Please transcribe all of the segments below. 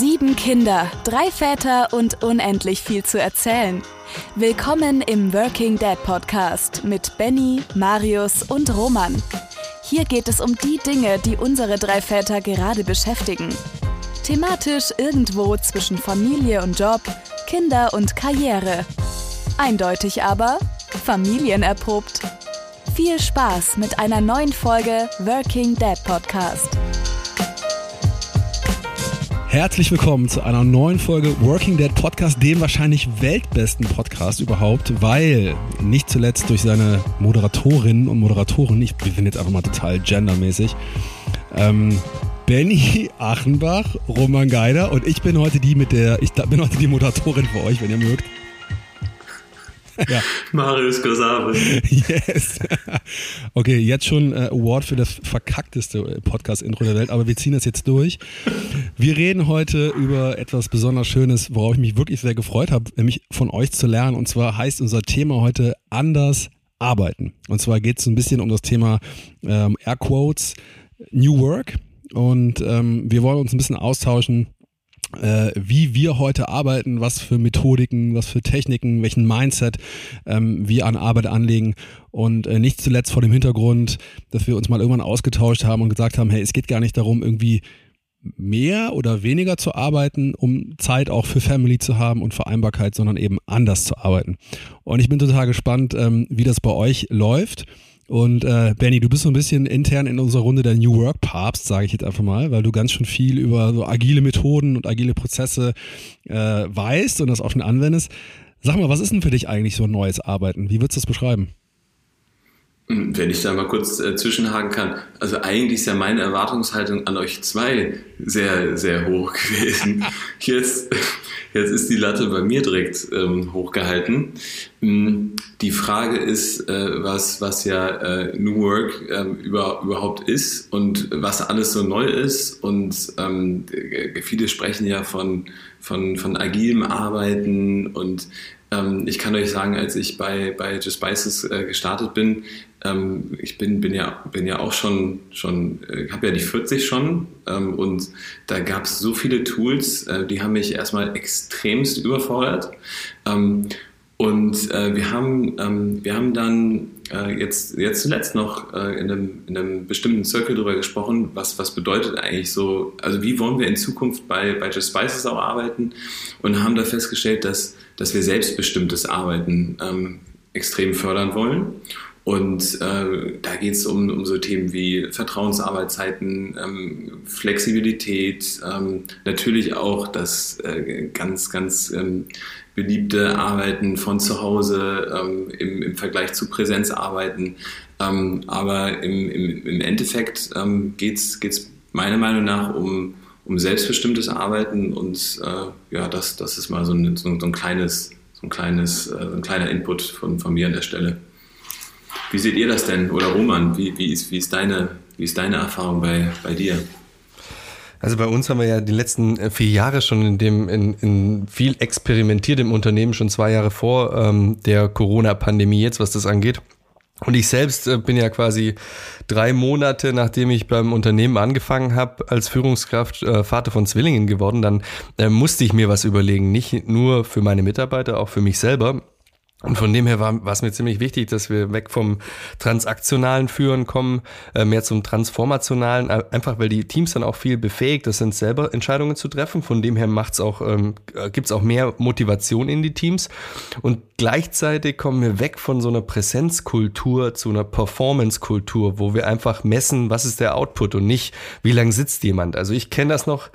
Sieben Kinder, drei Väter und unendlich viel zu erzählen. Willkommen im Working Dad Podcast mit Benny, Marius und Roman. Hier geht es um die Dinge, die unsere drei Väter gerade beschäftigen. Thematisch irgendwo zwischen Familie und Job, Kinder und Karriere. Eindeutig aber familienerprobt. Viel Spaß mit einer neuen Folge Working Dad Podcast. Herzlich willkommen zu einer neuen Folge Working Dead Podcast, dem wahrscheinlich weltbesten Podcast überhaupt, weil nicht zuletzt durch seine Moderatorinnen und Moderatoren, ich bin jetzt einfach mal total gendermäßig, ähm, Benny Achenbach, Roman Geider und ich bin heute die mit der, ich bin heute die Moderatorin für euch, wenn ihr mögt. Ja. Marius Gosabe. Yes. Okay, jetzt schon äh, Award für das verkackteste äh, Podcast-Intro der Welt, aber wir ziehen das jetzt durch. Wir reden heute über etwas besonders Schönes, worauf ich mich wirklich sehr gefreut habe, nämlich von euch zu lernen. Und zwar heißt unser Thema heute anders arbeiten. Und zwar geht es ein bisschen um das Thema ähm, Airquotes New Work. Und ähm, wir wollen uns ein bisschen austauschen äh, wie wir heute arbeiten, was für Methodiken, was für Techniken, welchen Mindset ähm, wir an Arbeit anlegen und äh, nicht zuletzt vor dem Hintergrund, dass wir uns mal irgendwann ausgetauscht haben und gesagt haben, hey, es geht gar nicht darum, irgendwie mehr oder weniger zu arbeiten, um Zeit auch für Family zu haben und Vereinbarkeit, sondern eben anders zu arbeiten. Und ich bin total gespannt, ähm, wie das bei euch läuft. Und äh, Benny, du bist so ein bisschen intern in unserer Runde der New Work Papst, sage ich jetzt einfach mal, weil du ganz schön viel über so agile Methoden und agile Prozesse äh, weißt und das auch schon anwendest. Sag mal, was ist denn für dich eigentlich so ein neues Arbeiten? Wie würdest du das beschreiben? Hm, wenn ich da mal kurz äh, zwischenhaken kann, also eigentlich ist ja meine Erwartungshaltung an euch zwei sehr, sehr hoch gewesen. Jetzt, jetzt ist die Latte bei mir direkt ähm, hochgehalten. Hm, die Frage ist, äh, was, was ja äh, New Work äh, über, überhaupt ist und was alles so neu ist. Und ähm, viele sprechen ja von, von, von agilem Arbeiten und ähm, ich kann euch sagen, als ich bei, bei Just Spices äh, gestartet bin, ähm, ich bin, bin, ja, bin ja auch schon, schon äh, habe ja die 40 schon ähm, und da gab es so viele Tools, äh, die haben mich erstmal extremst überfordert. Ähm, und äh, wir, haben, ähm, wir haben dann äh, jetzt, jetzt zuletzt noch äh, in, einem, in einem bestimmten Circle darüber gesprochen, was, was bedeutet eigentlich so, also wie wollen wir in Zukunft bei, bei Just Spices auch arbeiten und haben da festgestellt, dass, dass wir selbstbestimmtes Arbeiten ähm, extrem fördern wollen. Und äh, da geht es um, um so Themen wie Vertrauensarbeitszeiten, ähm, Flexibilität, ähm, natürlich auch das äh, ganz, ganz ähm, beliebte Arbeiten von zu Hause ähm, im, im, Vergleich zu Präsenzarbeiten. Ähm, aber im, im, im Endeffekt ähm, geht es meiner Meinung nach um, um selbstbestimmtes Arbeiten und äh, ja, das, das ist mal so ein, so ein, kleines, so ein kleines, äh, ein kleiner Input von, von mir an der Stelle. Wie seht ihr das denn? Oder Roman, wie, wie, ist, wie, ist, deine, wie ist deine Erfahrung bei, bei dir? Also bei uns haben wir ja die letzten äh, vier Jahre schon in dem in, in viel experimentiert im Unternehmen, schon zwei Jahre vor ähm, der Corona-Pandemie jetzt, was das angeht. Und ich selbst äh, bin ja quasi drei Monate, nachdem ich beim Unternehmen angefangen habe, als Führungskraft äh, Vater von Zwillingen geworden. Dann äh, musste ich mir was überlegen, nicht nur für meine Mitarbeiter, auch für mich selber. Und von dem her war, war es mir ziemlich wichtig, dass wir weg vom transaktionalen Führen kommen, äh, mehr zum transformationalen, äh, einfach weil die Teams dann auch viel befähigt das sind, selber Entscheidungen zu treffen. Von dem her macht's auch, ähm, äh, gibt's auch mehr Motivation in die Teams. Und gleichzeitig kommen wir weg von so einer Präsenzkultur zu einer Performance-Kultur, wo wir einfach messen, was ist der Output und nicht, wie lang sitzt jemand. Also ich kenne das noch,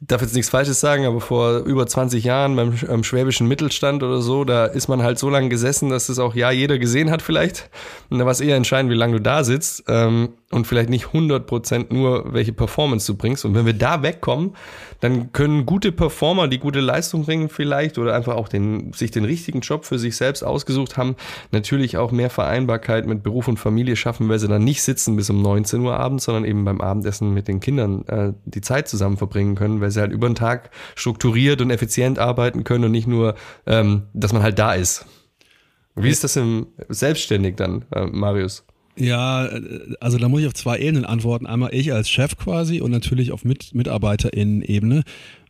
darf jetzt nichts Falsches sagen, aber vor über 20 Jahren beim, beim schwäbischen Mittelstand oder so, da ist man halt so lange gesessen, dass es auch ja jeder gesehen hat vielleicht. Und da war es eher entscheidend, wie lange du da sitzt ähm, und vielleicht nicht 100% nur, welche Performance du bringst. Und wenn wir da wegkommen, dann können gute Performer, die gute Leistung bringen vielleicht oder einfach auch den, sich den richtigen Job für sich selbst ausgesucht haben, natürlich auch mehr Vereinbarkeit mit Beruf und Familie schaffen, weil sie dann nicht sitzen bis um 19 Uhr abends, sondern eben beim Abendessen mit den Kindern äh, die Zeit zusammen verbringen können, weil sie halt über den Tag strukturiert und effizient arbeiten können und nicht nur, ähm, dass man halt da ist. Wie ist das im selbstständig dann, äh, Marius? Ja, äh, also da muss ich auf zwei Ebenen antworten. Einmal ich als Chef quasi und natürlich auf Mit MitarbeiterInnen-Ebene.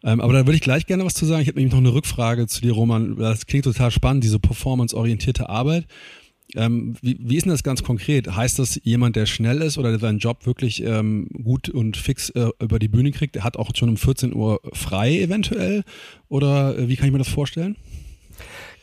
Ähm, aber da würde ich gleich gerne was zu sagen. Ich habe nämlich noch eine Rückfrage zu dir, Roman. Das klingt total spannend, diese performanceorientierte Arbeit. Ähm, wie, wie ist denn das ganz konkret? Heißt das, jemand, der schnell ist oder der seinen Job wirklich ähm, gut und fix äh, über die Bühne kriegt, der hat auch schon um 14 Uhr frei eventuell? Oder äh, wie kann ich mir das vorstellen?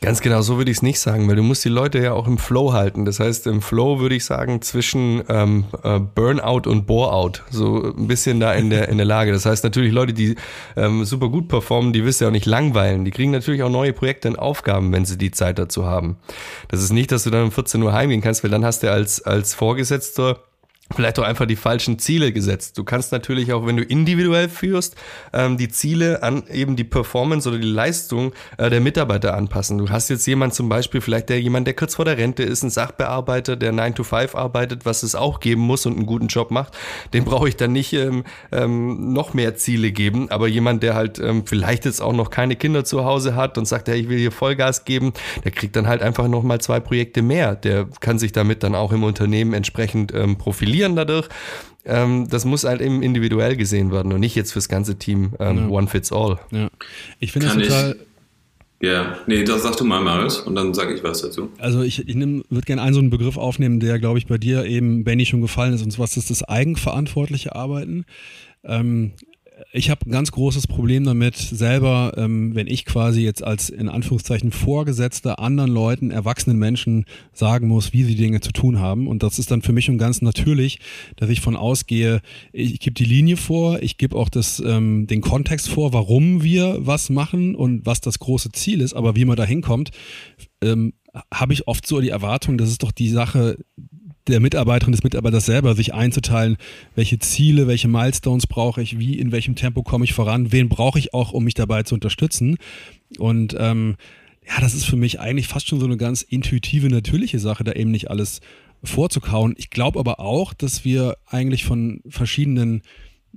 Ganz genau, so würde ich es nicht sagen, weil du musst die Leute ja auch im Flow halten. Das heißt, im Flow würde ich sagen zwischen ähm, äh, Burnout und Boreout, so ein bisschen da in der in der Lage. Das heißt natürlich Leute, die ähm, super gut performen, die wirst du ja auch nicht langweilen. Die kriegen natürlich auch neue Projekte und Aufgaben, wenn sie die Zeit dazu haben. Das ist nicht, dass du dann um 14 Uhr heimgehen kannst, weil dann hast du als als Vorgesetzter vielleicht auch einfach die falschen Ziele gesetzt. Du kannst natürlich auch, wenn du individuell führst, ähm, die Ziele an eben die Performance oder die Leistung äh, der Mitarbeiter anpassen. Du hast jetzt jemand zum Beispiel, vielleicht der jemand, der kurz vor der Rente ist, ein Sachbearbeiter, der 9 to 5 arbeitet, was es auch geben muss und einen guten Job macht, dem brauche ich dann nicht ähm, ähm, noch mehr Ziele geben. Aber jemand, der halt ähm, vielleicht jetzt auch noch keine Kinder zu Hause hat und sagt, hey, ich will hier Vollgas geben, der kriegt dann halt einfach nochmal zwei Projekte mehr. Der kann sich damit dann auch im Unternehmen entsprechend ähm, profilieren verlieren dadurch. Ähm, das muss halt eben individuell gesehen werden und nicht jetzt fürs ganze Team ähm, ja. one fits all. Ja. Ich finde das total. ja, nee, das sagst du mal, Marius, und dann sage ich was dazu. Also ich, ich würde gerne einen so einen Begriff aufnehmen, der, glaube ich, bei dir eben, Benny, schon gefallen ist, und zwar ist das das eigenverantwortliche Arbeiten. Ähm, ich habe ein ganz großes Problem damit, selber, ähm, wenn ich quasi jetzt als in Anführungszeichen Vorgesetzter anderen Leuten, erwachsenen Menschen sagen muss, wie sie Dinge zu tun haben. Und das ist dann für mich schon ganz natürlich, dass ich von ausgehe, ich, ich gebe die Linie vor, ich gebe auch das, ähm, den Kontext vor, warum wir was machen und was das große Ziel ist, aber wie man da hinkommt, ähm, habe ich oft so die Erwartung, das ist doch die Sache der Mitarbeiterin des Mitarbeiters selber, sich einzuteilen, welche Ziele, welche Milestones brauche ich, wie, in welchem Tempo komme ich voran, wen brauche ich auch, um mich dabei zu unterstützen. Und ähm, ja, das ist für mich eigentlich fast schon so eine ganz intuitive, natürliche Sache, da eben nicht alles vorzukauen. Ich glaube aber auch, dass wir eigentlich von verschiedenen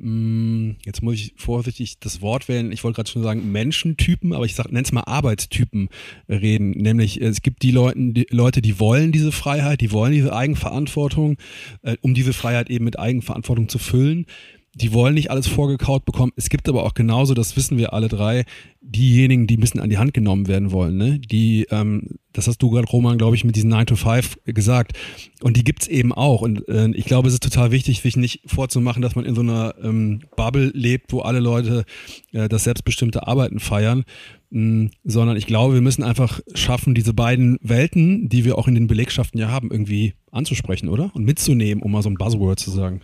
jetzt muss ich vorsichtig das Wort wählen, ich wollte gerade schon sagen Menschentypen, aber ich nenne es mal Arbeitstypen reden. Nämlich es gibt die, Leuten, die Leute, die wollen diese Freiheit, die wollen diese Eigenverantwortung, äh, um diese Freiheit eben mit Eigenverantwortung zu füllen die wollen nicht alles vorgekaut bekommen. Es gibt aber auch genauso, das wissen wir alle drei, diejenigen, die ein bisschen an die Hand genommen werden wollen. Ne? Die, ähm, das hast du gerade, Roman, glaube ich, mit diesen 9 to 5 gesagt. Und die gibt's eben auch. Und äh, ich glaube, es ist total wichtig, sich nicht vorzumachen, dass man in so einer ähm, Bubble lebt, wo alle Leute äh, das selbstbestimmte Arbeiten feiern. Mm, sondern ich glaube, wir müssen einfach schaffen, diese beiden Welten, die wir auch in den Belegschaften ja haben, irgendwie anzusprechen, oder? Und mitzunehmen, um mal so ein Buzzword zu sagen.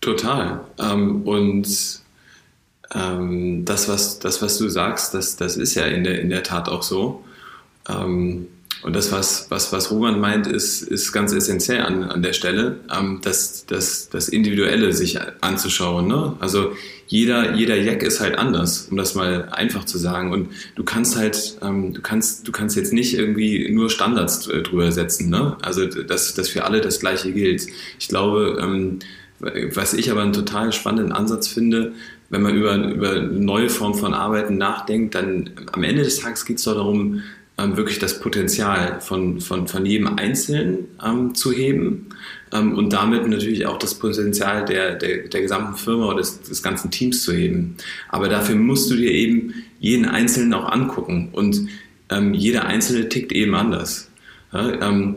Total. Ähm, und ähm, das, was, das, was du sagst, das, das ist ja in der, in der Tat auch so. Ähm, und das, was, was, was Roman meint, ist, ist ganz essentiell an, an der Stelle, ähm, das, das, das Individuelle sich anzuschauen. Ne? Also jeder, jeder Jack ist halt anders, um das mal einfach zu sagen. Und du kannst halt, ähm, du kannst, du kannst jetzt nicht irgendwie nur Standards drüber setzen. Ne? Also dass, dass für alle das Gleiche gilt. Ich glaube, ähm, was ich aber einen total spannenden Ansatz finde, wenn man über, über neue Form von Arbeiten nachdenkt, dann am Ende des Tages geht es doch darum, ähm, wirklich das Potenzial von, von, von jedem Einzelnen ähm, zu heben ähm, und damit natürlich auch das Potenzial der, der, der gesamten Firma oder des, des ganzen Teams zu heben. Aber dafür musst du dir eben jeden Einzelnen auch angucken und ähm, jeder Einzelne tickt eben anders. Ja, ähm,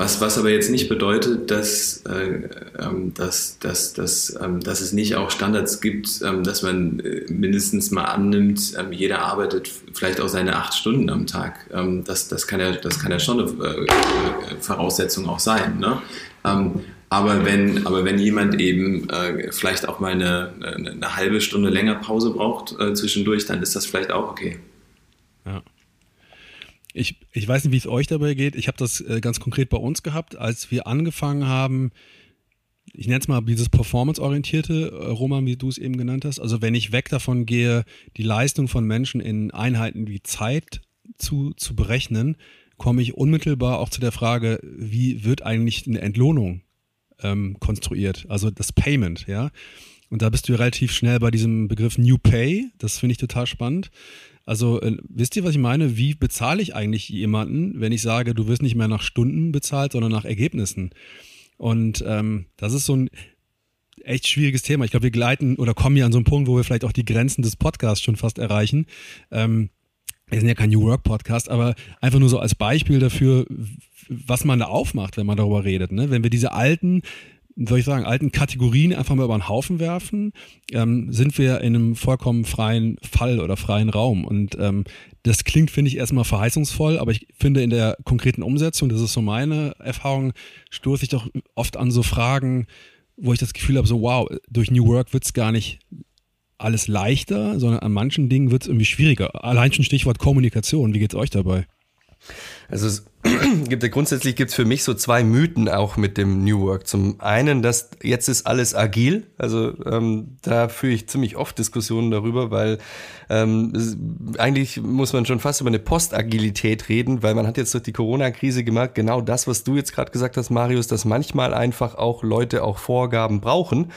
was, was aber jetzt nicht bedeutet, dass, äh, ähm, dass, dass, dass, ähm, dass es nicht auch Standards gibt, ähm, dass man äh, mindestens mal annimmt, ähm, jeder arbeitet vielleicht auch seine acht Stunden am Tag. Ähm, das, das, kann ja, das kann ja schon eine äh, Voraussetzung auch sein. Ne? Ähm, aber wenn, aber wenn jemand eben äh, vielleicht auch mal eine, eine, eine, halbe Stunde länger Pause braucht äh, zwischendurch, dann ist das vielleicht auch okay. Ja. Ich, ich weiß nicht, wie es euch dabei geht. Ich habe das äh, ganz konkret bei uns gehabt, als wir angefangen haben, ich nenne es mal dieses performanceorientierte, äh, Roman, wie du es eben genannt hast. Also wenn ich weg davon gehe, die Leistung von Menschen in Einheiten wie Zeit zu, zu berechnen, komme ich unmittelbar auch zu der Frage, wie wird eigentlich eine Entlohnung ähm, konstruiert? Also das Payment, ja. Und da bist du relativ schnell bei diesem Begriff New Pay. Das finde ich total spannend. Also äh, wisst ihr, was ich meine? Wie bezahle ich eigentlich jemanden, wenn ich sage, du wirst nicht mehr nach Stunden bezahlt, sondern nach Ergebnissen? Und ähm, das ist so ein echt schwieriges Thema. Ich glaube, wir gleiten oder kommen hier an so einen Punkt, wo wir vielleicht auch die Grenzen des Podcasts schon fast erreichen. Ähm, wir sind ja kein New Work Podcast, aber einfach nur so als Beispiel dafür, was man da aufmacht, wenn man darüber redet. Ne? Wenn wir diese alten soll ich sagen, alten Kategorien einfach mal über den Haufen werfen, ähm, sind wir in einem vollkommen freien Fall oder freien Raum. Und ähm, das klingt, finde ich, erstmal verheißungsvoll, aber ich finde in der konkreten Umsetzung, das ist so meine Erfahrung, stoße ich doch oft an so Fragen, wo ich das Gefühl habe, so wow, durch New Work wird es gar nicht alles leichter, sondern an manchen Dingen wird es irgendwie schwieriger. Allein schon Stichwort Kommunikation, wie geht es euch dabei? Also es gibt ja grundsätzlich gibt es für mich so zwei Mythen auch mit dem New Work. Zum einen, dass jetzt ist alles agil. Also ähm, da führe ich ziemlich oft Diskussionen darüber, weil ähm, es, eigentlich muss man schon fast über eine Postagilität reden, weil man hat jetzt durch die Corona-Krise gemerkt, genau das, was du jetzt gerade gesagt hast, Marius, dass manchmal einfach auch Leute auch Vorgaben brauchen.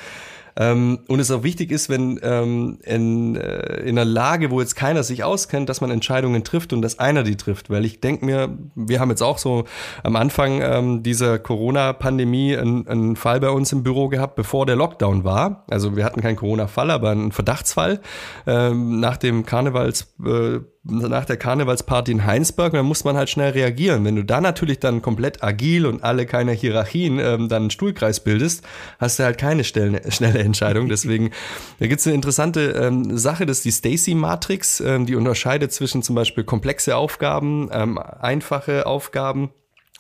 Ähm, und es auch wichtig ist, wenn ähm, in, äh, in einer Lage, wo jetzt keiner sich auskennt, dass man Entscheidungen trifft und dass einer die trifft. Weil ich denke mir, wir haben jetzt auch so am Anfang ähm, dieser Corona-Pandemie einen, einen Fall bei uns im Büro gehabt, bevor der Lockdown war. Also wir hatten keinen Corona-Fall, aber einen Verdachtsfall ähm, nach dem Karnevals. Äh, nach der Karnevalsparty in Heinsberg, dann muss man halt schnell reagieren. Wenn du da natürlich dann komplett agil und alle keine Hierarchien ähm, dann einen Stuhlkreis bildest, hast du halt keine schnelle, schnelle Entscheidung. Deswegen, da gibt's eine interessante ähm, Sache, das ist die Stacy-Matrix, ähm, die unterscheidet zwischen zum Beispiel komplexe Aufgaben, ähm, einfache Aufgaben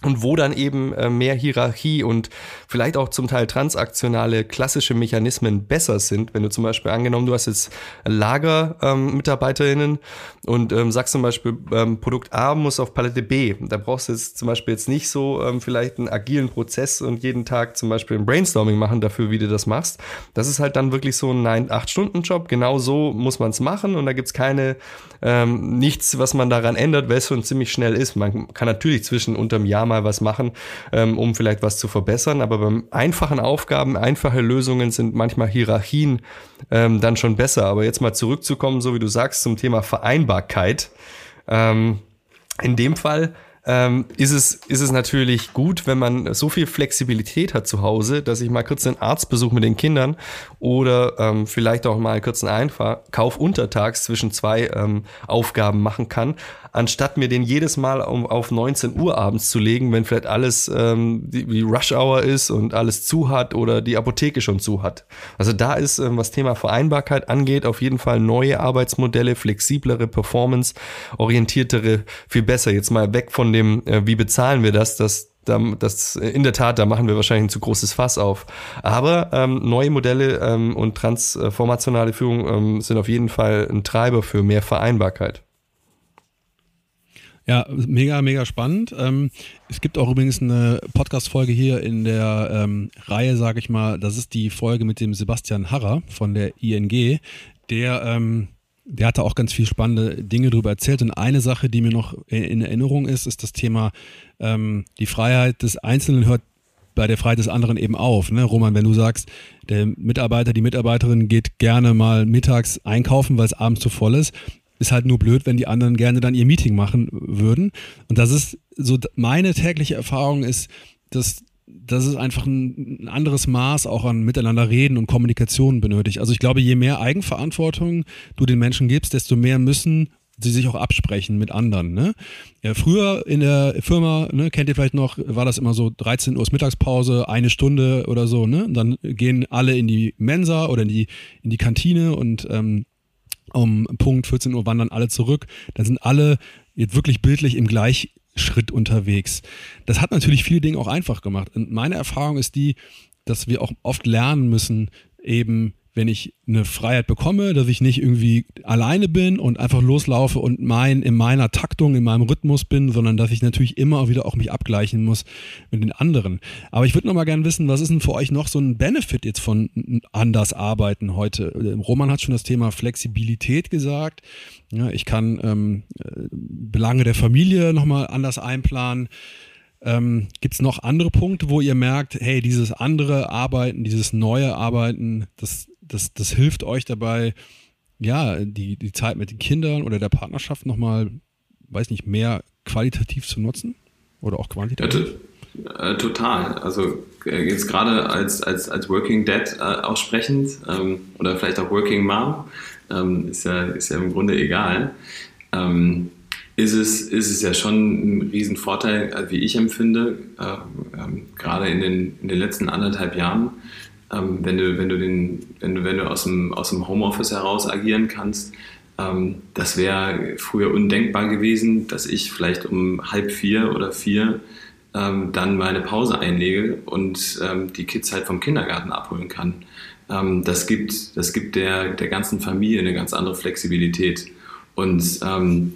und wo dann eben äh, mehr Hierarchie und vielleicht auch zum Teil transaktionale klassische Mechanismen besser sind. Wenn du zum Beispiel angenommen, du hast jetzt Lagermitarbeiterinnen ähm, und ähm, sagst zum Beispiel, ähm, Produkt A muss auf Palette B. Da brauchst du jetzt zum Beispiel jetzt nicht so ähm, vielleicht einen agilen Prozess und jeden Tag zum Beispiel ein Brainstorming machen dafür, wie du das machst. Das ist halt dann wirklich so ein 9-8-Stunden-Job. Genau so muss man es machen und da gibt's keine, ähm, nichts, was man daran ändert, weil es schon ziemlich schnell ist. Man kann natürlich zwischen unterm Jahr mal was machen, ähm, um vielleicht was zu verbessern. Aber beim einfachen Aufgaben, einfache Lösungen sind manchmal Hierarchien ähm, dann schon besser. Aber jetzt mal zurückzukommen, so wie du sagst, zum Thema Vereinbarkeit. Ähm, in dem Fall ähm, ist, es, ist es natürlich gut, wenn man so viel Flexibilität hat zu Hause, dass ich mal kurz einen Arztbesuch mit den Kindern oder ähm, vielleicht auch mal kurz einen Einkauf untertags zwischen zwei ähm, Aufgaben machen kann, anstatt mir den jedes Mal um, auf 19 Uhr abends zu legen, wenn vielleicht alles ähm, die, wie Rush Hour ist und alles zu hat oder die Apotheke schon zu hat. Also da ist, ähm, was Thema Vereinbarkeit angeht, auf jeden Fall neue Arbeitsmodelle, flexiblere Performance, orientiertere, viel besser. Jetzt mal weg von dem, äh, wie bezahlen wir das, das das in der Tat, da machen wir wahrscheinlich ein zu großes Fass auf. Aber ähm, neue Modelle ähm, und transformationale Führung ähm, sind auf jeden Fall ein Treiber für mehr Vereinbarkeit. Ja, mega, mega spannend. Ähm, es gibt auch übrigens eine Podcast-Folge hier in der ähm, Reihe, sage ich mal, das ist die Folge mit dem Sebastian Harrer von der ING, der, ähm, der hatte auch ganz viel spannende Dinge darüber erzählt. Und eine Sache, die mir noch in Erinnerung ist, ist das Thema, ähm, die Freiheit des Einzelnen hört bei der Freiheit des anderen eben auf. Ne? Roman, wenn du sagst, der Mitarbeiter, die Mitarbeiterin geht gerne mal mittags einkaufen, weil es abends zu voll ist, ist halt nur blöd, wenn die anderen gerne dann ihr Meeting machen würden. Und das ist so meine tägliche Erfahrung ist, dass dass es einfach ein, anderes Maß auch an Miteinander reden und Kommunikation benötigt. Also ich glaube, je mehr Eigenverantwortung du den Menschen gibst, desto mehr müssen sie sich auch absprechen mit anderen. Ne? Ja, früher in der Firma, ne, kennt ihr vielleicht noch, war das immer so 13 Uhr Mittagspause, eine Stunde oder so. Ne? Und dann gehen alle in die Mensa oder in die, in die Kantine und ähm, um Punkt 14 Uhr wandern alle zurück. Dann sind alle jetzt wirklich bildlich im Gleichschritt unterwegs. Das hat natürlich viele Dinge auch einfach gemacht. Und meine Erfahrung ist die, dass wir auch oft lernen müssen, eben wenn ich eine Freiheit bekomme, dass ich nicht irgendwie alleine bin und einfach loslaufe und mein, in meiner Taktung, in meinem Rhythmus bin, sondern dass ich natürlich immer wieder auch mich abgleichen muss mit den anderen. Aber ich würde noch mal gerne wissen, was ist denn für euch noch so ein Benefit jetzt von anders arbeiten heute? Roman hat schon das Thema Flexibilität gesagt. Ja, ich kann ähm, Belange der Familie nochmal anders einplanen. Ähm, Gibt es noch andere Punkte, wo ihr merkt, hey, dieses andere Arbeiten, dieses neue Arbeiten, das das, das hilft euch dabei, ja, die, die Zeit mit den Kindern oder der Partnerschaft nochmal, weiß nicht, mehr qualitativ zu nutzen? Oder auch quantitativ? Äh, total. Also äh, jetzt gerade als, als, als Working Dad äh, aussprechend ähm, oder vielleicht auch Working Mom, ähm, ist, ja, ist ja im Grunde egal, ähm, ist, es, ist es ja schon ein Riesenvorteil, äh, wie ich empfinde, äh, ähm, gerade in den, in den letzten anderthalb Jahren, ähm, wenn du, wenn du, den, wenn du, wenn du aus, dem, aus dem Homeoffice heraus agieren kannst. Ähm, das wäre früher undenkbar gewesen, dass ich vielleicht um halb vier oder vier ähm, dann meine Pause einlege und ähm, die Kids halt vom Kindergarten abholen kann. Ähm, das gibt, das gibt der, der ganzen Familie eine ganz andere Flexibilität. Und ähm,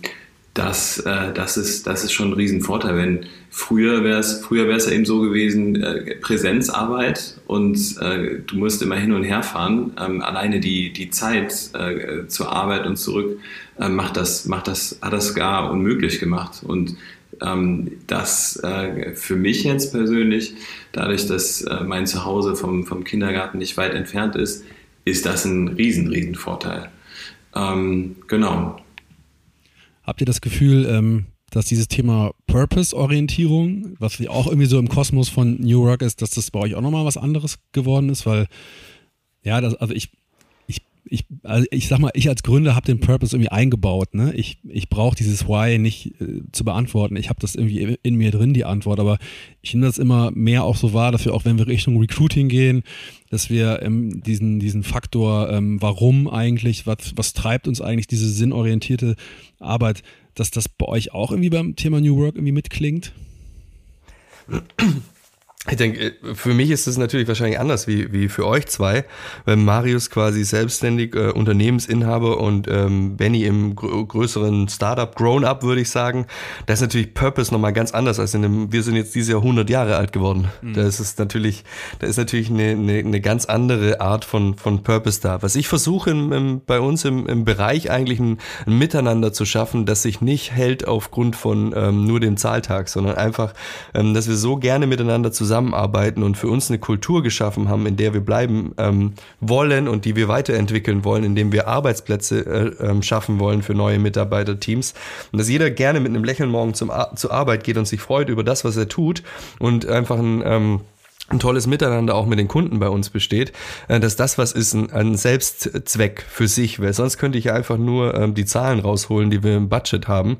das, äh, das, ist, das ist schon ein Riesenvorteil. Wenn früher wäre es früher wär's ja eben so gewesen, äh, Präsenzarbeit und äh, du musst immer hin und her fahren. Ähm, alleine die, die Zeit äh, zur Arbeit und zurück äh, macht das, macht das, hat das gar unmöglich gemacht. Und ähm, das äh, für mich jetzt persönlich, dadurch, dass äh, mein Zuhause vom, vom Kindergarten nicht weit entfernt ist, ist das ein riesen, riesen Vorteil. Ähm, genau. Habt ihr das Gefühl, ähm, dass dieses Thema Purpose-Orientierung, was auch irgendwie so im Kosmos von New Work ist, dass das bei euch auch nochmal was anderes geworden ist? Weil, ja, das, also ich ich, also ich sag mal, ich als Gründer habe den Purpose irgendwie eingebaut. Ne? Ich, ich brauche dieses Why nicht äh, zu beantworten. Ich habe das irgendwie in mir drin, die Antwort. Aber ich nehme das immer mehr auch so wahr, dass wir auch, wenn wir Richtung Recruiting gehen, dass wir ähm, diesen, diesen Faktor, ähm, warum eigentlich, was, was treibt uns eigentlich diese sinnorientierte Arbeit, dass das bei euch auch irgendwie beim Thema New Work irgendwie mitklingt? Ich denke, äh, für mich ist es natürlich wahrscheinlich anders wie, wie für euch zwei, weil Marius quasi selbstständig äh, Unternehmensinhaber und ähm, Benny im gr größeren Startup, Grown-Up würde ich sagen. Da ist natürlich Purpose nochmal ganz anders als in einem, wir sind jetzt dieses Jahr 100 Jahre alt geworden. Mhm. Da ist es natürlich, da ist natürlich eine, eine, eine ganz andere Art von, von Purpose da. Was ich versuche im, im, bei uns im, im Bereich eigentlich ein, ein Miteinander zu schaffen, das sich nicht hält aufgrund von ähm, nur dem Zahltag, sondern einfach, ähm, dass wir so gerne miteinander zusammen zusammenarbeiten und für uns eine Kultur geschaffen haben, in der wir bleiben ähm, wollen und die wir weiterentwickeln wollen, indem wir Arbeitsplätze äh, äh, schaffen wollen für neue Mitarbeiterteams. Und dass jeder gerne mit einem Lächeln morgen zum Ar zur Arbeit geht und sich freut über das, was er tut und einfach ein ähm, ein tolles Miteinander auch mit den Kunden bei uns besteht, äh, dass das was ist, ein, Selbstzweck für sich, weil sonst könnte ich einfach nur ähm, die Zahlen rausholen, die wir im Budget haben.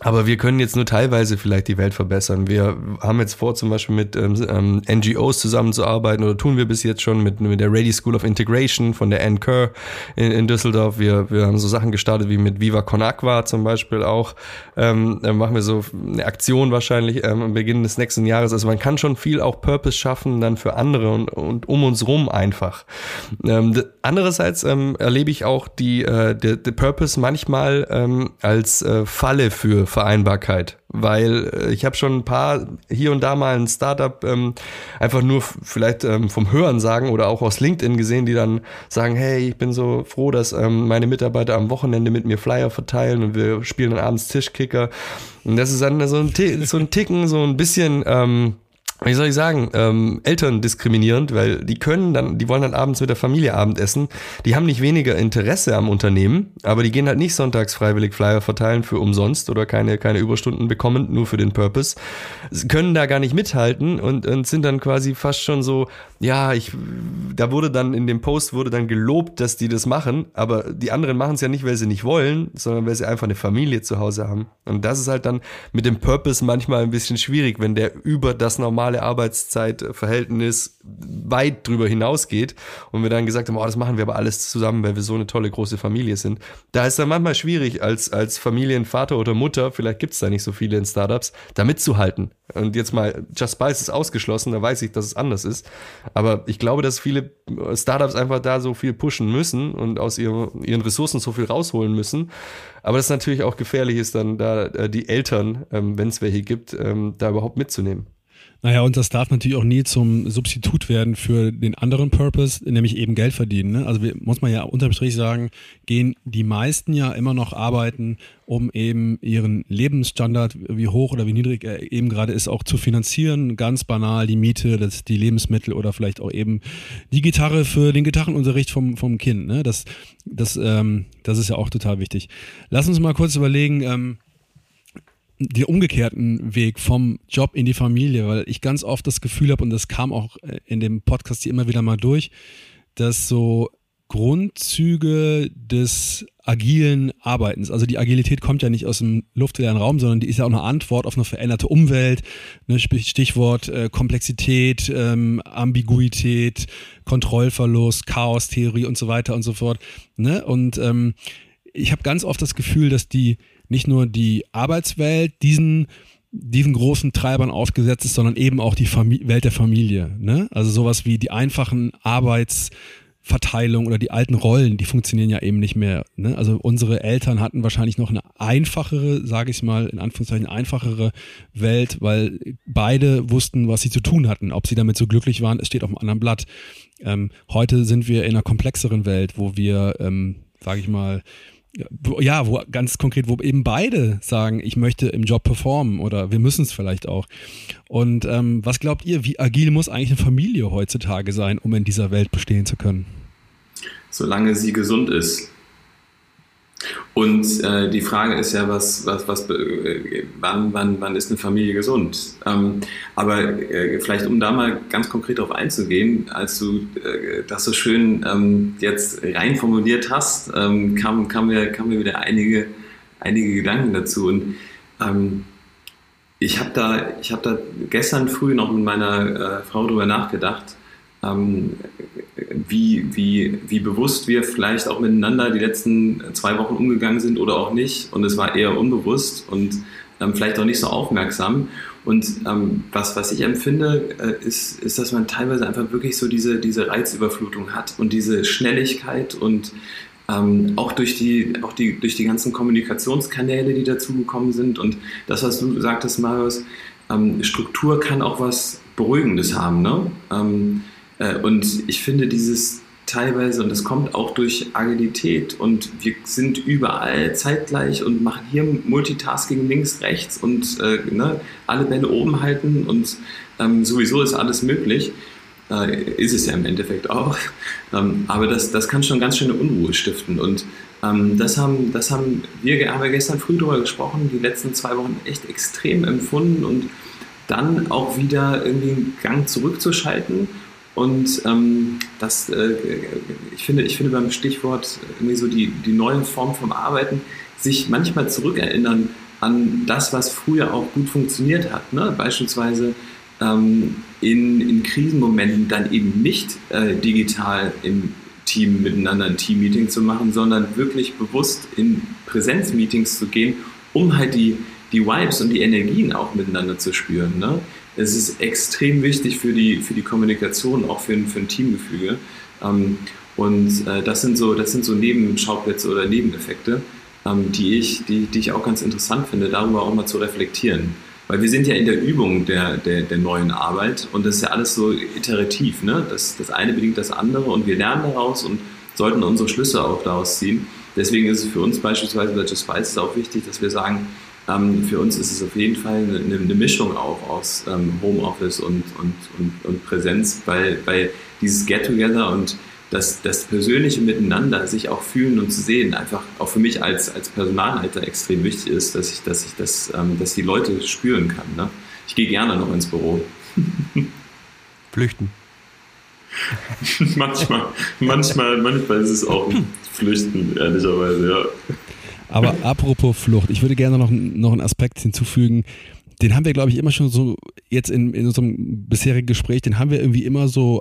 Aber wir können jetzt nur teilweise vielleicht die Welt verbessern. Wir haben jetzt vor, zum Beispiel mit ähm, ähm NGOs zusammenzuarbeiten oder tun wir bis jetzt schon mit, mit der Ready School of Integration von der Ann Kerr in, in Düsseldorf. Wir, wir haben so Sachen gestartet wie mit Viva Con Aqua zum Beispiel auch. Ähm, dann machen wir so eine Aktion wahrscheinlich ähm, am Beginn des nächsten Jahres. Also man kann schon viel auch Purpose schaffen dann für andere und, und um uns rum einfach. Ähm, andererseits ähm, erlebe ich auch die, äh, der, der Purpose manchmal ähm, als äh, Falle für Vereinbarkeit, weil äh, ich habe schon ein paar hier und da mal ein Startup ähm, einfach nur vielleicht ähm, vom Hören sagen oder auch aus LinkedIn gesehen, die dann sagen, hey, ich bin so froh, dass ähm, meine Mitarbeiter am Wochenende mit mir Flyer verteilen und wir spielen dann abends Tischkicker. Und das ist dann so ein, so ein Ticken, so ein bisschen ähm, wie soll ich sagen, ähm, Eltern diskriminierend, weil die können dann, die wollen dann abends mit der Familie Abendessen. Die haben nicht weniger Interesse am Unternehmen, aber die gehen halt nicht sonntags freiwillig Flyer verteilen für umsonst oder keine, keine Überstunden bekommen, nur für den Purpose. Sie können da gar nicht mithalten und, und sind dann quasi fast schon so, ja, ich, da wurde dann in dem Post wurde dann gelobt, dass die das machen, aber die anderen machen es ja nicht, weil sie nicht wollen, sondern weil sie einfach eine Familie zu Hause haben. Und das ist halt dann mit dem Purpose manchmal ein bisschen schwierig, wenn der über das normale normale Arbeitszeitverhältnis weit drüber hinausgeht und wir dann gesagt haben, oh, das machen wir aber alles zusammen, weil wir so eine tolle große Familie sind. Da ist dann manchmal schwierig, als, als Familienvater oder Mutter, vielleicht gibt es da nicht so viele in Startups, da mitzuhalten. Und jetzt mal, Just Spice ist ausgeschlossen, da weiß ich, dass es anders ist. Aber ich glaube, dass viele Startups einfach da so viel pushen müssen und aus ihren, ihren Ressourcen so viel rausholen müssen. Aber das natürlich auch gefährlich ist, dann da äh, die Eltern, ähm, wenn es welche gibt, ähm, da überhaupt mitzunehmen. Naja, und das darf natürlich auch nie zum Substitut werden für den anderen Purpose, nämlich eben Geld verdienen. Ne? Also muss man ja unterm Strich sagen, gehen die meisten ja immer noch arbeiten, um eben ihren Lebensstandard, wie hoch oder wie niedrig er eben gerade ist, auch zu finanzieren. Ganz banal die Miete, das, die Lebensmittel oder vielleicht auch eben die Gitarre für den Gitarrenunterricht vom, vom Kind. Ne? Das, das, ähm, das ist ja auch total wichtig. Lass uns mal kurz überlegen, ähm, den umgekehrten Weg vom Job in die Familie, weil ich ganz oft das Gefühl habe, und das kam auch äh, in dem Podcast hier immer wieder mal durch, dass so Grundzüge des agilen Arbeitens, also die Agilität kommt ja nicht aus dem luftleeren Raum, sondern die ist ja auch eine Antwort auf eine veränderte Umwelt, ne, Stichwort äh, Komplexität, ähm, Ambiguität, Kontrollverlust, Chaostheorie und so weiter und so fort. Ne? Und ähm, ich habe ganz oft das Gefühl, dass die nicht nur die Arbeitswelt diesen diesen großen Treibern ausgesetzt ist, sondern eben auch die Famili Welt der Familie. Ne? Also sowas wie die einfachen Arbeitsverteilung oder die alten Rollen, die funktionieren ja eben nicht mehr. Ne? Also unsere Eltern hatten wahrscheinlich noch eine einfachere, sage ich mal, in Anführungszeichen einfachere Welt, weil beide wussten, was sie zu tun hatten. Ob sie damit so glücklich waren, es steht auf einem anderen Blatt. Ähm, heute sind wir in einer komplexeren Welt, wo wir, ähm, sage ich mal, ja, wo ganz konkret, wo eben beide sagen, ich möchte im Job performen oder wir müssen es vielleicht auch. Und ähm, was glaubt ihr, wie agil muss eigentlich eine Familie heutzutage sein, um in dieser Welt bestehen zu können? Solange sie gesund ist. Und äh, die Frage ist ja, was, was, was, äh, wann, wann, wann ist eine Familie gesund? Ähm, aber äh, vielleicht, um da mal ganz konkret darauf einzugehen, als du äh, das so schön ähm, jetzt rein formuliert hast, ähm, kamen kam mir, kam mir wieder einige, einige Gedanken dazu. Und ähm, ich habe da, hab da gestern früh noch mit meiner äh, Frau drüber nachgedacht, ähm, wie, wie, wie bewusst wir vielleicht auch miteinander die letzten zwei Wochen umgegangen sind oder auch nicht. Und es war eher unbewusst und ähm, vielleicht auch nicht so aufmerksam. Und ähm, was, was ich empfinde, äh, ist, ist, dass man teilweise einfach wirklich so diese, diese Reizüberflutung hat und diese Schnelligkeit und ähm, auch, durch die, auch die, durch die ganzen Kommunikationskanäle, die dazugekommen sind. Und das, was du sagtest, Marius, ähm, Struktur kann auch was Beruhigendes haben. Ne? Äh, und ich finde dieses teilweise, und das kommt auch durch Agilität und wir sind überall zeitgleich und machen hier Multitasking links, rechts und äh, ne, alle Bälle oben halten und ähm, sowieso ist alles möglich. Äh, ist es ja im Endeffekt auch. Ähm, aber das, das kann schon ganz schöne Unruhe stiften. Und ähm, das, haben, das haben wir haben wir gestern früh darüber gesprochen, die letzten zwei Wochen echt extrem empfunden und dann auch wieder irgendwie einen Gang zurückzuschalten und ähm, das, äh, ich, finde, ich finde beim Stichwort irgendwie so die, die neue Form vom Arbeiten, sich manchmal zurückerinnern an das, was früher auch gut funktioniert hat. Ne? Beispielsweise ähm, in, in Krisenmomenten dann eben nicht äh, digital im Team miteinander ein Teammeeting zu machen, sondern wirklich bewusst in Präsenzmeetings zu gehen, um halt die, die Vibes und die Energien auch miteinander zu spüren. Ne? Es ist extrem wichtig für die, für die Kommunikation, auch für, ein, für ein Teamgefüge. Ähm, und äh, das, sind so, das sind so Nebenschauplätze oder Nebeneffekte, ähm, die, ich, die, die ich auch ganz interessant finde, darüber auch mal zu reflektieren. Weil wir sind ja in der Übung der, der, der neuen Arbeit und das ist ja alles so iterativ. Ne? Das, das eine bedingt das andere und wir lernen daraus und sollten unsere Schlüsse auch daraus ziehen. Deswegen ist es für uns beispielsweise bei Just Spice auch wichtig, dass wir sagen, ähm, für uns ist es auf jeden Fall eine, eine Mischung auch aus ähm, Homeoffice und, und, und, und, Präsenz, weil, weil dieses Get-Together und das, das persönliche Miteinander, sich auch fühlen und zu sehen, einfach auch für mich als, als Personalleiter extrem wichtig ist, dass ich, dass ich das, ähm, dass die Leute spüren kann. Ne? Ich gehe gerne noch ins Büro. Flüchten. manchmal, manchmal, manchmal ist es auch ein Flüchten, ehrlicherweise, ja. Aber apropos Flucht, ich würde gerne noch, noch einen Aspekt hinzufügen. Den haben wir, glaube ich, immer schon so, jetzt in, in unserem bisherigen Gespräch, den haben wir irgendwie immer so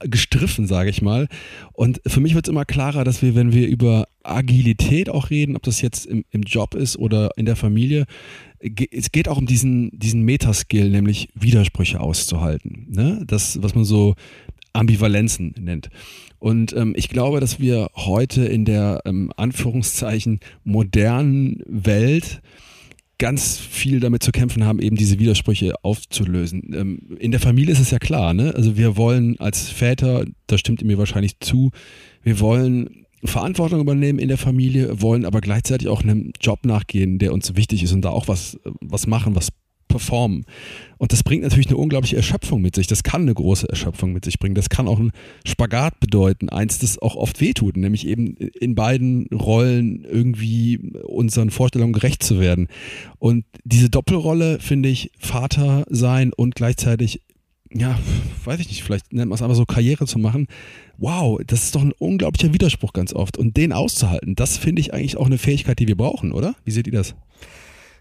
gestriffen, sage ich mal. Und für mich wird es immer klarer, dass wir, wenn wir über Agilität auch reden, ob das jetzt im, im Job ist oder in der Familie, es geht auch um diesen, diesen Metaskill, nämlich Widersprüche auszuhalten. Ne? Das, was man so Ambivalenzen nennt. Und ähm, ich glaube, dass wir heute in der ähm, Anführungszeichen modernen Welt ganz viel damit zu kämpfen haben, eben diese Widersprüche aufzulösen. Ähm, in der Familie ist es ja klar, ne? Also wir wollen als Väter, da stimmt ihr mir wahrscheinlich zu, wir wollen Verantwortung übernehmen in der Familie, wollen aber gleichzeitig auch einem Job nachgehen, der uns wichtig ist und da auch was, was machen, was performen. Und das bringt natürlich eine unglaubliche Erschöpfung mit sich. Das kann eine große Erschöpfung mit sich bringen. Das kann auch ein Spagat bedeuten. Eins, das auch oft wehtut, nämlich eben in beiden Rollen irgendwie unseren Vorstellungen gerecht zu werden. Und diese Doppelrolle, finde ich, Vater sein und gleichzeitig, ja, weiß ich nicht, vielleicht nennt man es einfach so Karriere zu machen. Wow, das ist doch ein unglaublicher Widerspruch ganz oft. Und den auszuhalten, das finde ich eigentlich auch eine Fähigkeit, die wir brauchen, oder? Wie seht ihr das?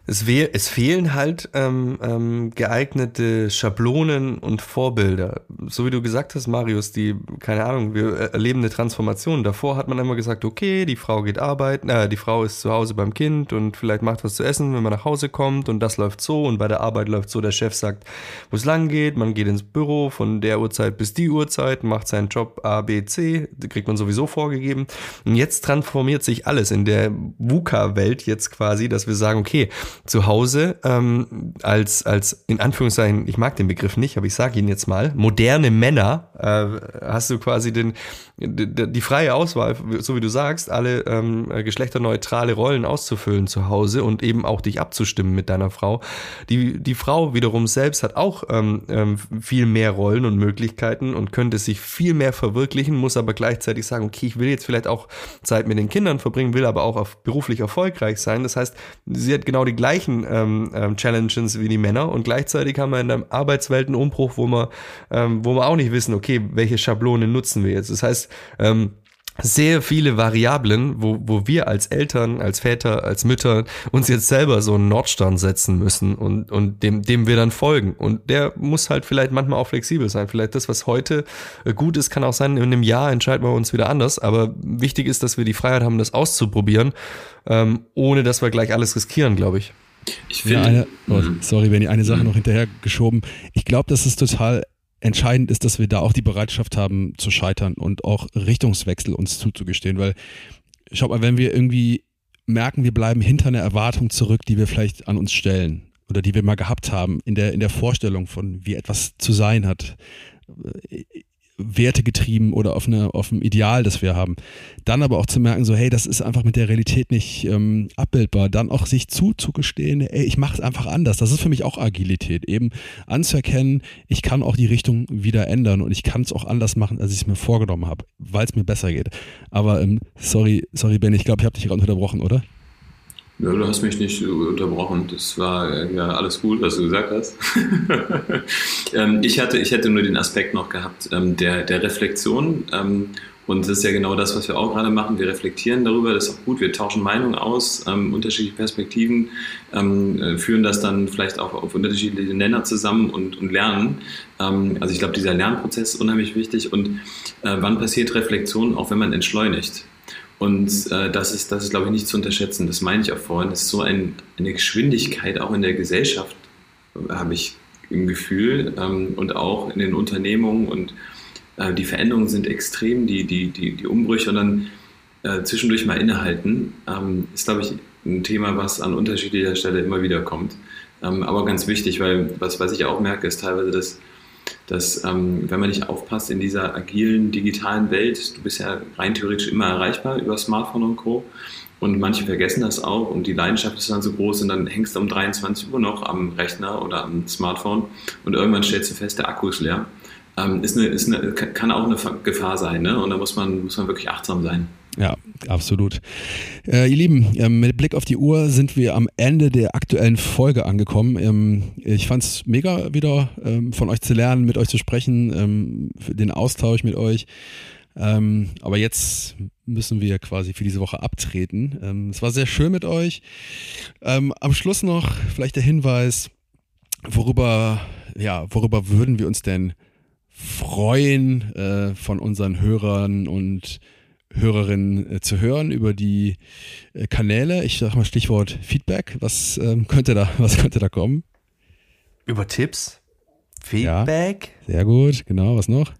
Es, es fehlen halt ähm, ähm, geeignete Schablonen und Vorbilder. So wie du gesagt hast, Marius, die, keine Ahnung, wir erleben eine Transformation. Davor hat man immer gesagt, okay, die Frau geht arbeiten, äh, die Frau ist zu Hause beim Kind und vielleicht macht was zu essen, wenn man nach Hause kommt und das läuft so und bei der Arbeit läuft so, der Chef sagt, wo es lang geht, man geht ins Büro von der Uhrzeit bis die Uhrzeit, macht seinen Job A, B, C, kriegt man sowieso vorgegeben. Und jetzt transformiert sich alles in der VUCA-Welt jetzt quasi, dass wir sagen, okay, zu Hause ähm, als, als, in Anführungszeichen, ich mag den Begriff nicht, aber ich sage ihn jetzt mal, moderne Männer, äh, hast du quasi den, die, die, freie Auswahl, so wie du sagst, alle ähm, geschlechterneutrale Rollen auszufüllen zu Hause und eben auch dich abzustimmen mit deiner Frau. Die, die Frau wiederum selbst hat auch ähm, ähm, viel mehr Rollen und Möglichkeiten und könnte sich viel mehr verwirklichen, muss aber gleichzeitig sagen, okay, ich will jetzt vielleicht auch Zeit mit den Kindern verbringen, will aber auch auf, beruflich erfolgreich sein. Das heißt, sie hat genau die gleichen ähm, ähm, Challenges wie die Männer und gleichzeitig haben wir in der Arbeitswelt einen Umbruch, wo wir, ähm, wo wir auch nicht wissen, okay, welche Schablone nutzen wir jetzt. Das heißt, ähm, sehr viele Variablen, wo, wo wir als Eltern, als Väter, als Mütter uns jetzt selber so einen Nordstern setzen müssen und, und dem, dem wir dann folgen. Und der muss halt vielleicht manchmal auch flexibel sein. Vielleicht das, was heute äh, gut ist, kann auch sein, in einem Jahr entscheiden wir uns wieder anders. Aber wichtig ist, dass wir die Freiheit haben, das auszuprobieren, ähm, ohne dass wir gleich alles riskieren, glaube ich. Ich finde, ja, eine, oh, mhm. sorry, wenn ich eine Sache mhm. noch hinterher geschoben. Ich glaube, das ist total entscheidend ist, dass wir da auch die Bereitschaft haben zu scheitern und auch Richtungswechsel uns zuzugestehen, weil schaut mal, wenn wir irgendwie merken, wir bleiben hinter einer Erwartung zurück, die wir vielleicht an uns stellen oder die wir mal gehabt haben in der, in der Vorstellung von, wie etwas zu sein hat, Werte getrieben oder auf, eine, auf ein Ideal, das wir haben. Dann aber auch zu merken, so, hey, das ist einfach mit der Realität nicht ähm, abbildbar. Dann auch sich zuzugestehen, ey, ich mache es einfach anders. Das ist für mich auch Agilität. Eben anzuerkennen, ich kann auch die Richtung wieder ändern und ich kann es auch anders machen, als ich es mir vorgenommen habe, weil es mir besser geht. Aber ähm, sorry, sorry, Ben, ich glaube, ich habe dich gerade unterbrochen, oder? Ja, du hast mich nicht unterbrochen. Das war ja alles gut, was du gesagt hast. ähm, ich, hatte, ich hätte nur den Aspekt noch gehabt ähm, der, der Reflexion. Ähm, und das ist ja genau das, was wir auch gerade machen. Wir reflektieren darüber, das ist auch gut. Wir tauschen Meinungen aus, unterschiedliche Perspektiven, äh, führen das dann vielleicht auch auf unterschiedliche Nenner zusammen und, und lernen. Also ich glaube, dieser Lernprozess ist unheimlich wichtig. Und äh, wann passiert Reflexion, auch wenn man entschleunigt? Und äh, das ist, das ist, glaube ich, nicht zu unterschätzen. Das meine ich auch vorhin. Es ist so ein, eine Geschwindigkeit auch in der Gesellschaft, habe ich im Gefühl, ähm, und auch in den Unternehmungen. Und äh, die Veränderungen sind extrem, die, die, die, die Umbrüche und dann äh, zwischendurch mal innehalten, ähm, ist, glaube ich, ein Thema, was an unterschiedlicher Stelle immer wieder kommt. Ähm, aber ganz wichtig, weil was, was ich auch merke, ist teilweise, dass dass ähm, wenn man nicht aufpasst in dieser agilen digitalen Welt, du bist ja rein theoretisch immer erreichbar über Smartphone und Co. Und manche vergessen das auch und die Leidenschaft ist dann so groß und dann hängst du um 23 Uhr noch am Rechner oder am Smartphone und irgendwann stellst du fest, der Akku ist leer. Ähm, ist eine, ist eine, kann auch eine Gefahr sein ne? und da muss man, muss man wirklich achtsam sein. Ja, absolut. Äh, ihr Lieben, ähm, mit Blick auf die Uhr sind wir am Ende der aktuellen Folge angekommen. Ähm, ich fand es mega wieder ähm, von euch zu lernen, mit euch zu sprechen, ähm, den Austausch mit euch. Ähm, aber jetzt müssen wir quasi für diese Woche abtreten. Ähm, es war sehr schön mit euch. am Schluss noch vielleicht der Hinweis, worüber, ja, worüber würden wir uns denn freuen äh, von unseren Hörern und Hörerinnen äh, zu hören über die äh, Kanäle. Ich sage mal Stichwort Feedback. Was ähm, könnte da, was könnte da kommen? Über Tipps? Feedback? Ja, sehr gut, genau. Was noch?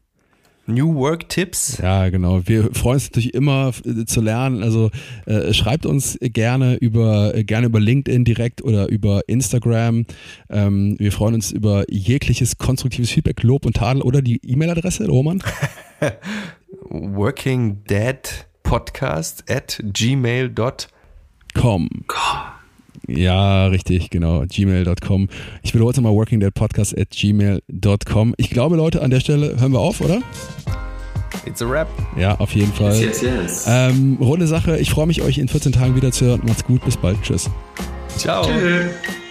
New Work Tipps. Ja, genau. Wir freuen uns natürlich immer äh, zu lernen. Also äh, schreibt uns gerne über äh, gerne über LinkedIn direkt oder über Instagram. Ähm, wir freuen uns über jegliches konstruktives Feedback, Lob und Tadel oder die E-Mail-Adresse, Roman. Working Dead Podcast at gmail.com. Ja, richtig, genau. Gmail.com. Ich wiederhole mal Working Dead Podcast at gmail.com. Ich glaube, Leute, an der Stelle hören wir auf, oder? It's a rap. Ja, auf jeden Fall. Yes, yes, yes. Ähm, runde Sache. Ich freue mich, euch in 14 Tagen wieder zu hören. Macht's gut. Bis bald. Tschüss. Ciao. Tschüss.